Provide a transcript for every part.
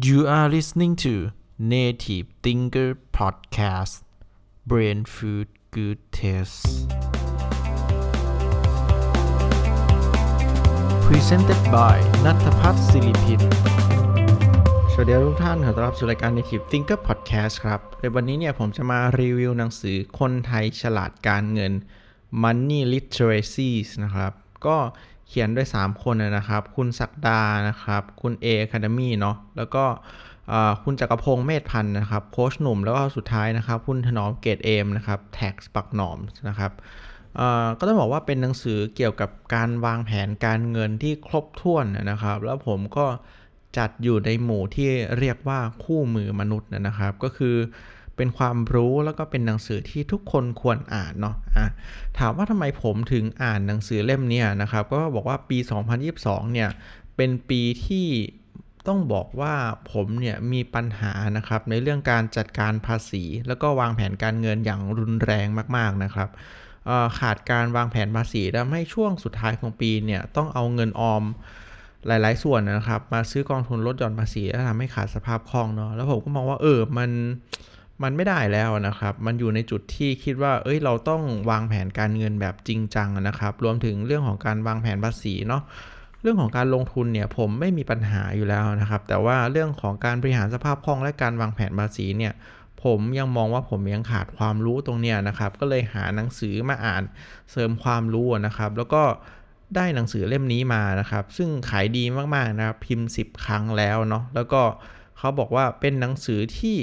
You are listening to Native Thinker Podcast Brain Food Good Taste Presented by นัทพัฒน์ศิริพินสวัสดีทุกท่านขอต้อนรับสู่รายการ Native Thinker Podcast ครับในวันนี้เนี่ยผมจะมารีวิวหนังสือคนไทยฉลาดการเงิน Money Literacy นะครับ ก็ เขียนด้วย 3 คนนะครับ คุณศักดานะครับ คุณ A Academy เนาะแล้วก็คุณจักรพงศ์เมธพันธ์นะครับ โค้ชหนุ่มแล้วก็สุดท้ายนะครับ คุณถนอมเกตเอมนะครับแท็กสปักหนอมนะครับก็ต้องบอกว่าเป็นหนังสือเกี่ยวกับการวางแผนการเงินที่ครบถ้วนนะครับ แล้วผมก็จัดอยู่ในหมู่ที่เรียกว่าคู่มือมนุษย์นะครับ ก็คือ เป็นความรู้แล้วก็เป็นหนังสือที่ทุกคนควรอ่านเนาะอะถามว่าทำไมผมถึงอ่านหนังสือเล่มนี้นะครับ ก็บอกว่าปี 2022 เนี่ย เป็นปีที่ต้องบอกว่าผมเนี่ยมีปัญหานะครับในเรื่องการจัดการภาษี แล้วก็วางแผนการเงินอย่างรุนแรงมากๆนะครับขาดการวางแผนภาษีทำให้ช่วงสุดท้ายของปีเนี่ยต้องเอาเงินออมหลาย ๆ ส่วนนะครับ มาซื้อกองทุนลดหย่อนภาษีแล้วทำให้ขาดสภาพคล่องเนาะแล้วผมก็มองว่าเออมัน มันไม่ได้แล้วนะครับ มันอยู่ในจุดที่คิดว่า เอ้ย เราต้องวางแผนการเงินแบบจริงจังนะครับ รวมถึงเรื่องของการวางแผนภาษีเนาะ เรื่องของการลงทุนเนี่ยผมไม่มีปัญหาอยู่แล้วนะครับ แต่ว่าเรื่องของการบริหารสภาพคล่องและการวางแผนภาษีเนี่ย ผมยังมองว่าผมยังขาดความรู้ตรงเนี้ยนะครับ ก็เลยหาหนังสือมาอ่านเสริมความรู้นะครับ แล้วก็ได้หนังสือเล่มนี้มานะครับ ซึ่งขายดีมากๆนะครับ พิมพ์ 10 ครั้งแล้วเนาะ แล้วก็เขาบอกว่าเป็นหนังสือที่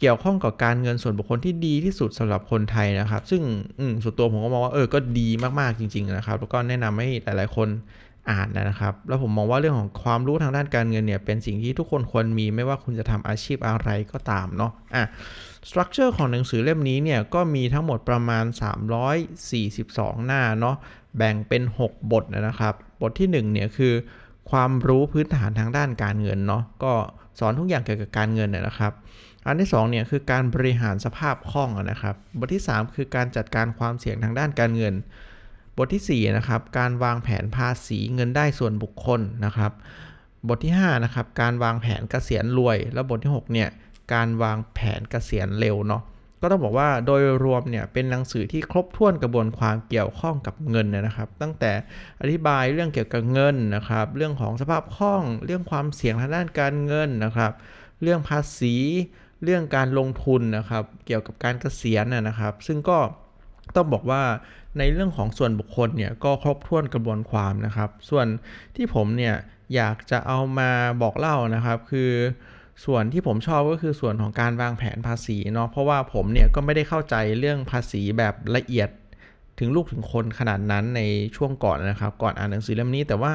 เกี่ยวข้องกับการเงินส่วนบุคคลที่ดีที่สุดสำหรับคนไทยนะครับ ซึ่งส่วนตัวผมก็มองว่าเออก็ดีมากๆจริง ๆ นะครับ แล้วก็แนะนำให้หลายๆคนอ่านนะครับ แล้วผมมองว่าเรื่องของความรู้ทางด้านการเงินเนี่ยเป็นสิ่งที่ทุกคนควรมีไม่ว่าคุณจะทำอาชีพอะไรก็ตามเนาะอะสตรัคเจอร์ของหนังสือเล่มนี้เนี่ยก็มีทั้งหมดประมาณ 342 หน้าเนาะแบ่งเป็น 6 บทนะครับ บทที่1เนี่ยคือความรู้พื้นฐานทางด้านการเงินเนาะก็สอนทุกอย่างเกี่ยวกับการเงินนะครับ อันที่2เนี่ยคือการบริหารสภาพคล่องนะครับ บทที่ 3 คือการจัดการความเสี่ยงทางด้านการเงิน บทที่4นะครับการวางแผนภาษีเงินได้ส่วนบุคคลนะครับ บทที่5นะครับการวางแผนเกษียณรวย แล้วบทที่6เนี่ยการวางแผนเกษียณเร็วเนาะก็ต้องบอกว่าโดยรวมเนี่ยเป็นหนังสือที่ครบถ้วนกระบวนความเกี่ยวข้องกับเงินนะครับ ตั้งแต่อธิบายเรื่องเกี่ยวกับเงินนะครับ เรื่องของสภาพคล่อง เรื่องความเสี่ยงทางด้านการเงินนะครับ เรื่องภาษี เรื่องการลงทุนนะครับ เกี่ยวกับการเกษียณนะครับ ซึ่งก็ต้องบอกว่าในเรื่องของส่วนบุคคลเนี่ยก็ครบถ้วนกระบวนความนะครับ ส่วนที่ผมเนี่ยอยากจะเอามาบอกเล่านะครับ คือส่วนที่ผมชอบก็คือส่วนของการวางแผนภาษีเนาะเพราะว่าผมเนี่ยก็ไม่ได้เข้าใจเรื่องภาษีแบบละเอียดถึงลูกถึงคนขนาดนั้นในช่วงก่อนนะครับ ก่อนอ่านหนังสือเล่มนี้แต่ว่า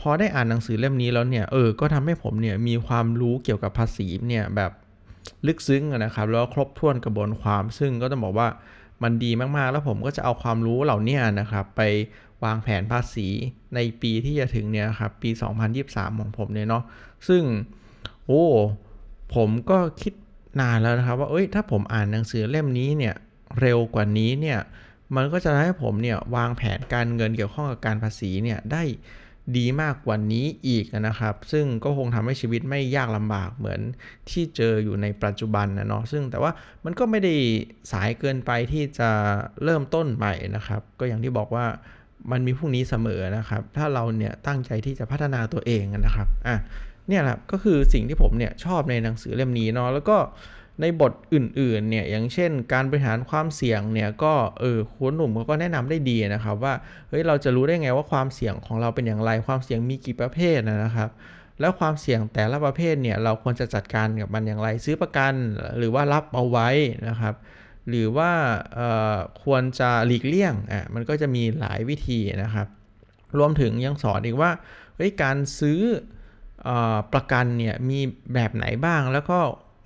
พอได้อ่านหนังสือเล่มนี้แล้วเนี่ยเออก็ทำให้ผมเนี่ยมีความรู้เกี่ยวกับภาษีเนี่ยแบบ ลึกซึ้งนะครับ แล้วครบถ้วนกระบวนความ ซึ่งก็ต้องบอกว่ามันดีมากๆ แล้วผมก็จะเอาความรู้เหล่านี้นะครับ ไปวางแผนภาษีในปีที่จะถึงเนี่ยครับ ปี 2023 ของผมเนี่ยเนาะซึ่งโอ้ผมก็คิดนานแล้วนะครับ ว่าเอ้ยถ้าผมอ่านหนังสือเล่มนี้เนี่ยเร็วกว่านี้เนี่ยมันก็จะทำให้ผมเนี่ยวางแผนการเงินเกี่ยวข้องกับการภาษีเนี่ยได้ ดีมากกว่านี้อีกนะครับ ซึ่งก็คงทำให้ชีวิตไม่ยากลำบากเหมือนที่เจออยู่ในปัจจุบันนะเนาะซึ่งแต่ว่ามันก็ไม่ได้สายเกินไปที่จะเริ่มต้นใหม่นะครับ ก็อย่างที่บอกว่ามันมีพรุ่งนี้เสมอนะครับ ถ้าเราเนี่ยตั้งใจที่จะพัฒนาตัวเองนะครับอะเนี่ยแหละก็คือสิ่งที่ผมเนี่ยชอบในหนังสือเล่มนี้เนาะแล้วก็ ในบทอื่นๆเนี่ยอย่างเช่น การบริหารความเสี่ยงเนี่ยก็เออคุณหนุ่มเขาก็แนะนำได้ดีนะครับว่าเฮ้ยเราจะรู้ได้ไงว่าความเสี่ยงของเราเป็นอย่างไร ความเสี่ยงมีกี่ประเภทนะครับแล้วความเสี่ยงแต่ละประเภทเนี่ยเราควรจะจัดการกับมันอย่างไรซื้อประกันหรือว่ารับเอาไว้นะครับ หรือว่าควรจะหลีกเลี่ยงอะมันก็จะมีหลายวิธีนะครับ รวมถึงยังสอนอีกว่าเฮ้ยการซื้ออประกันเนี่ยมีแบบไหนบ้างแล้วก็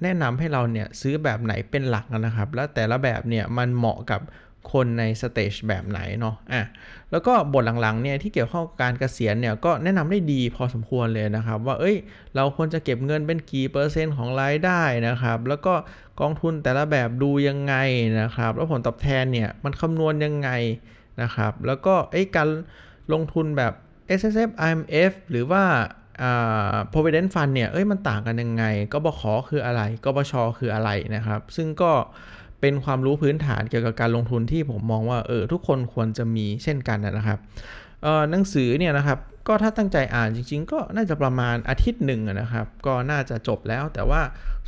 แนะนำให้เราเนี่ยซื้อแบบไหนเป็นหลักนะครับ แล้วแต่ละแบบเนี่ยมันเหมาะกับคนใน stage แบบไหนเนาะ อะ แล้วก็บทหลังๆเนี่ยที่เกี่ยวข้องกับการเกษียณเนี่ยก็แนะนำได้ดีพอสมควรเลยนะครับ ว่า เอ้ย เราควรจะเก็บเงินเป็นกี่เปอร์เซ็นต์ของรายได้นะครับ แล้วก็กองทุนแต่ละแบบดูยังไงนะครับ แล้วผลตอบแทนเนี่ยมันคำนวณยังไงนะครับ แล้วก็ไอ้การลงทุนแบบ S S F I M F หรือว่าอ่า provident fund เนี่ย เอ้ย มันต่างกันยังไง กบขคืออะไร กบช คืออะไรนะครับ ซึ่งก็เป็นความรู้พื้นฐานเกี่ยวกับการลงทุนที่ผมมองว่า เออ ทุกคนควรจะมีเช่นกันนะครับ หนังสือเนี่ยนะครับก็ถ้าตั้งใจอ่านจริง ๆ ก็น่าจะประมาณอาทิตย์หนึ่งนะครับ ก็น่าจะจบแล้ว แต่ว่า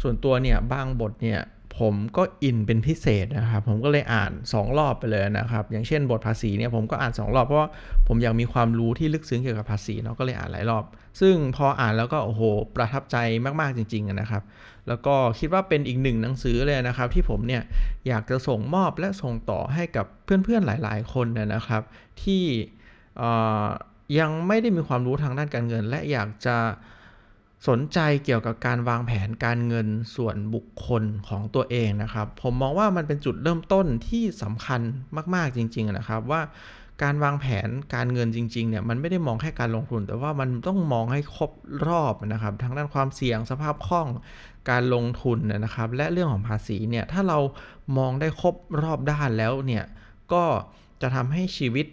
ส่วนตัวเนี่ยบางบทเนี่ยผมก็อินเป็นพิเศษนะครับ ผมก็เลยอ่าน 2 รอบไปเลยนะครับ อย่างเช่นบทภาษีเนี่ยผมก็อ่าน 2 รอบเพราะว่าผมอยากมีความรู้ที่ลึกซึ้งเกี่ยวกับภาษีเนาะก็เลยอ่านหลายรอบ ซึ่งพออ่านแล้วก็โอ้โห ประทับใจมากๆจริงๆนะครับ แล้วก็คิดว่าเป็นอีกหนึ่งหนังสือเลยนะครับ ที่ผมเนี่ยอยากจะส่งมอบและส่งต่อให้กับเพื่อนๆหลาย ๆ คนนะครับ ที่ ยังไม่ได้มีความรู้ทางด้านการเงิน และอยากจะสนใจเกี่ยวกับการวางแผนการเงินส่วนบุคคลของตัวเองนะครับ ผมมองว่ามันเป็นจุดเริ่มต้นที่สำคัญมากๆจริง ๆ นะครับว่าการวางแผนการเงินจริงๆเนี่ยมันไม่ได้มองแค่การลงทุน แต่ว่ามันต้องมองให้ครบรอบนะครับทั้งด้านความเสี่ยงสภาพคล่องการลงทุนนะครับ และเรื่องของภาษีเนี่ยถ้าเรามองได้ครบรอบด้านแล้วเนี่ยก็จะทำให้ชีวิต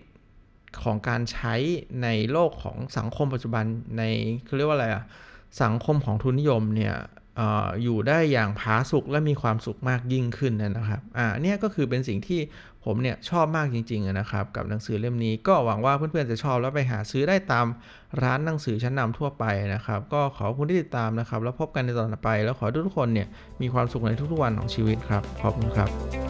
ของการใช้ในโลกของสังคมปัจจุบันในเขาเรียกว่าอะไรอะสังคมของทุนนิยมเนี่ยออยู่ได้อย่างผาสุกและมีความสุขมากยิ่งขึ้นนะครับ อ่าเนี่ยก็คือเป็นสิ่งที่ผมเนี่ยชอบมากจริงๆนะครับ กับหนังสือเล่มนี้ก็หวังว่าเพื่อนๆจะชอบแล้วไปหาซื้อได้ตามร้านหนังสือชั้นนำทั่วไปนะครับ ก็ขอบคุณที่ติดตามนะครับ แล้วพบกันในตอนต่อไป แล้วขอทุกคนเนี่ยมีความสุขในทุกๆวันของชีวิตครับ ขอบคุณครับ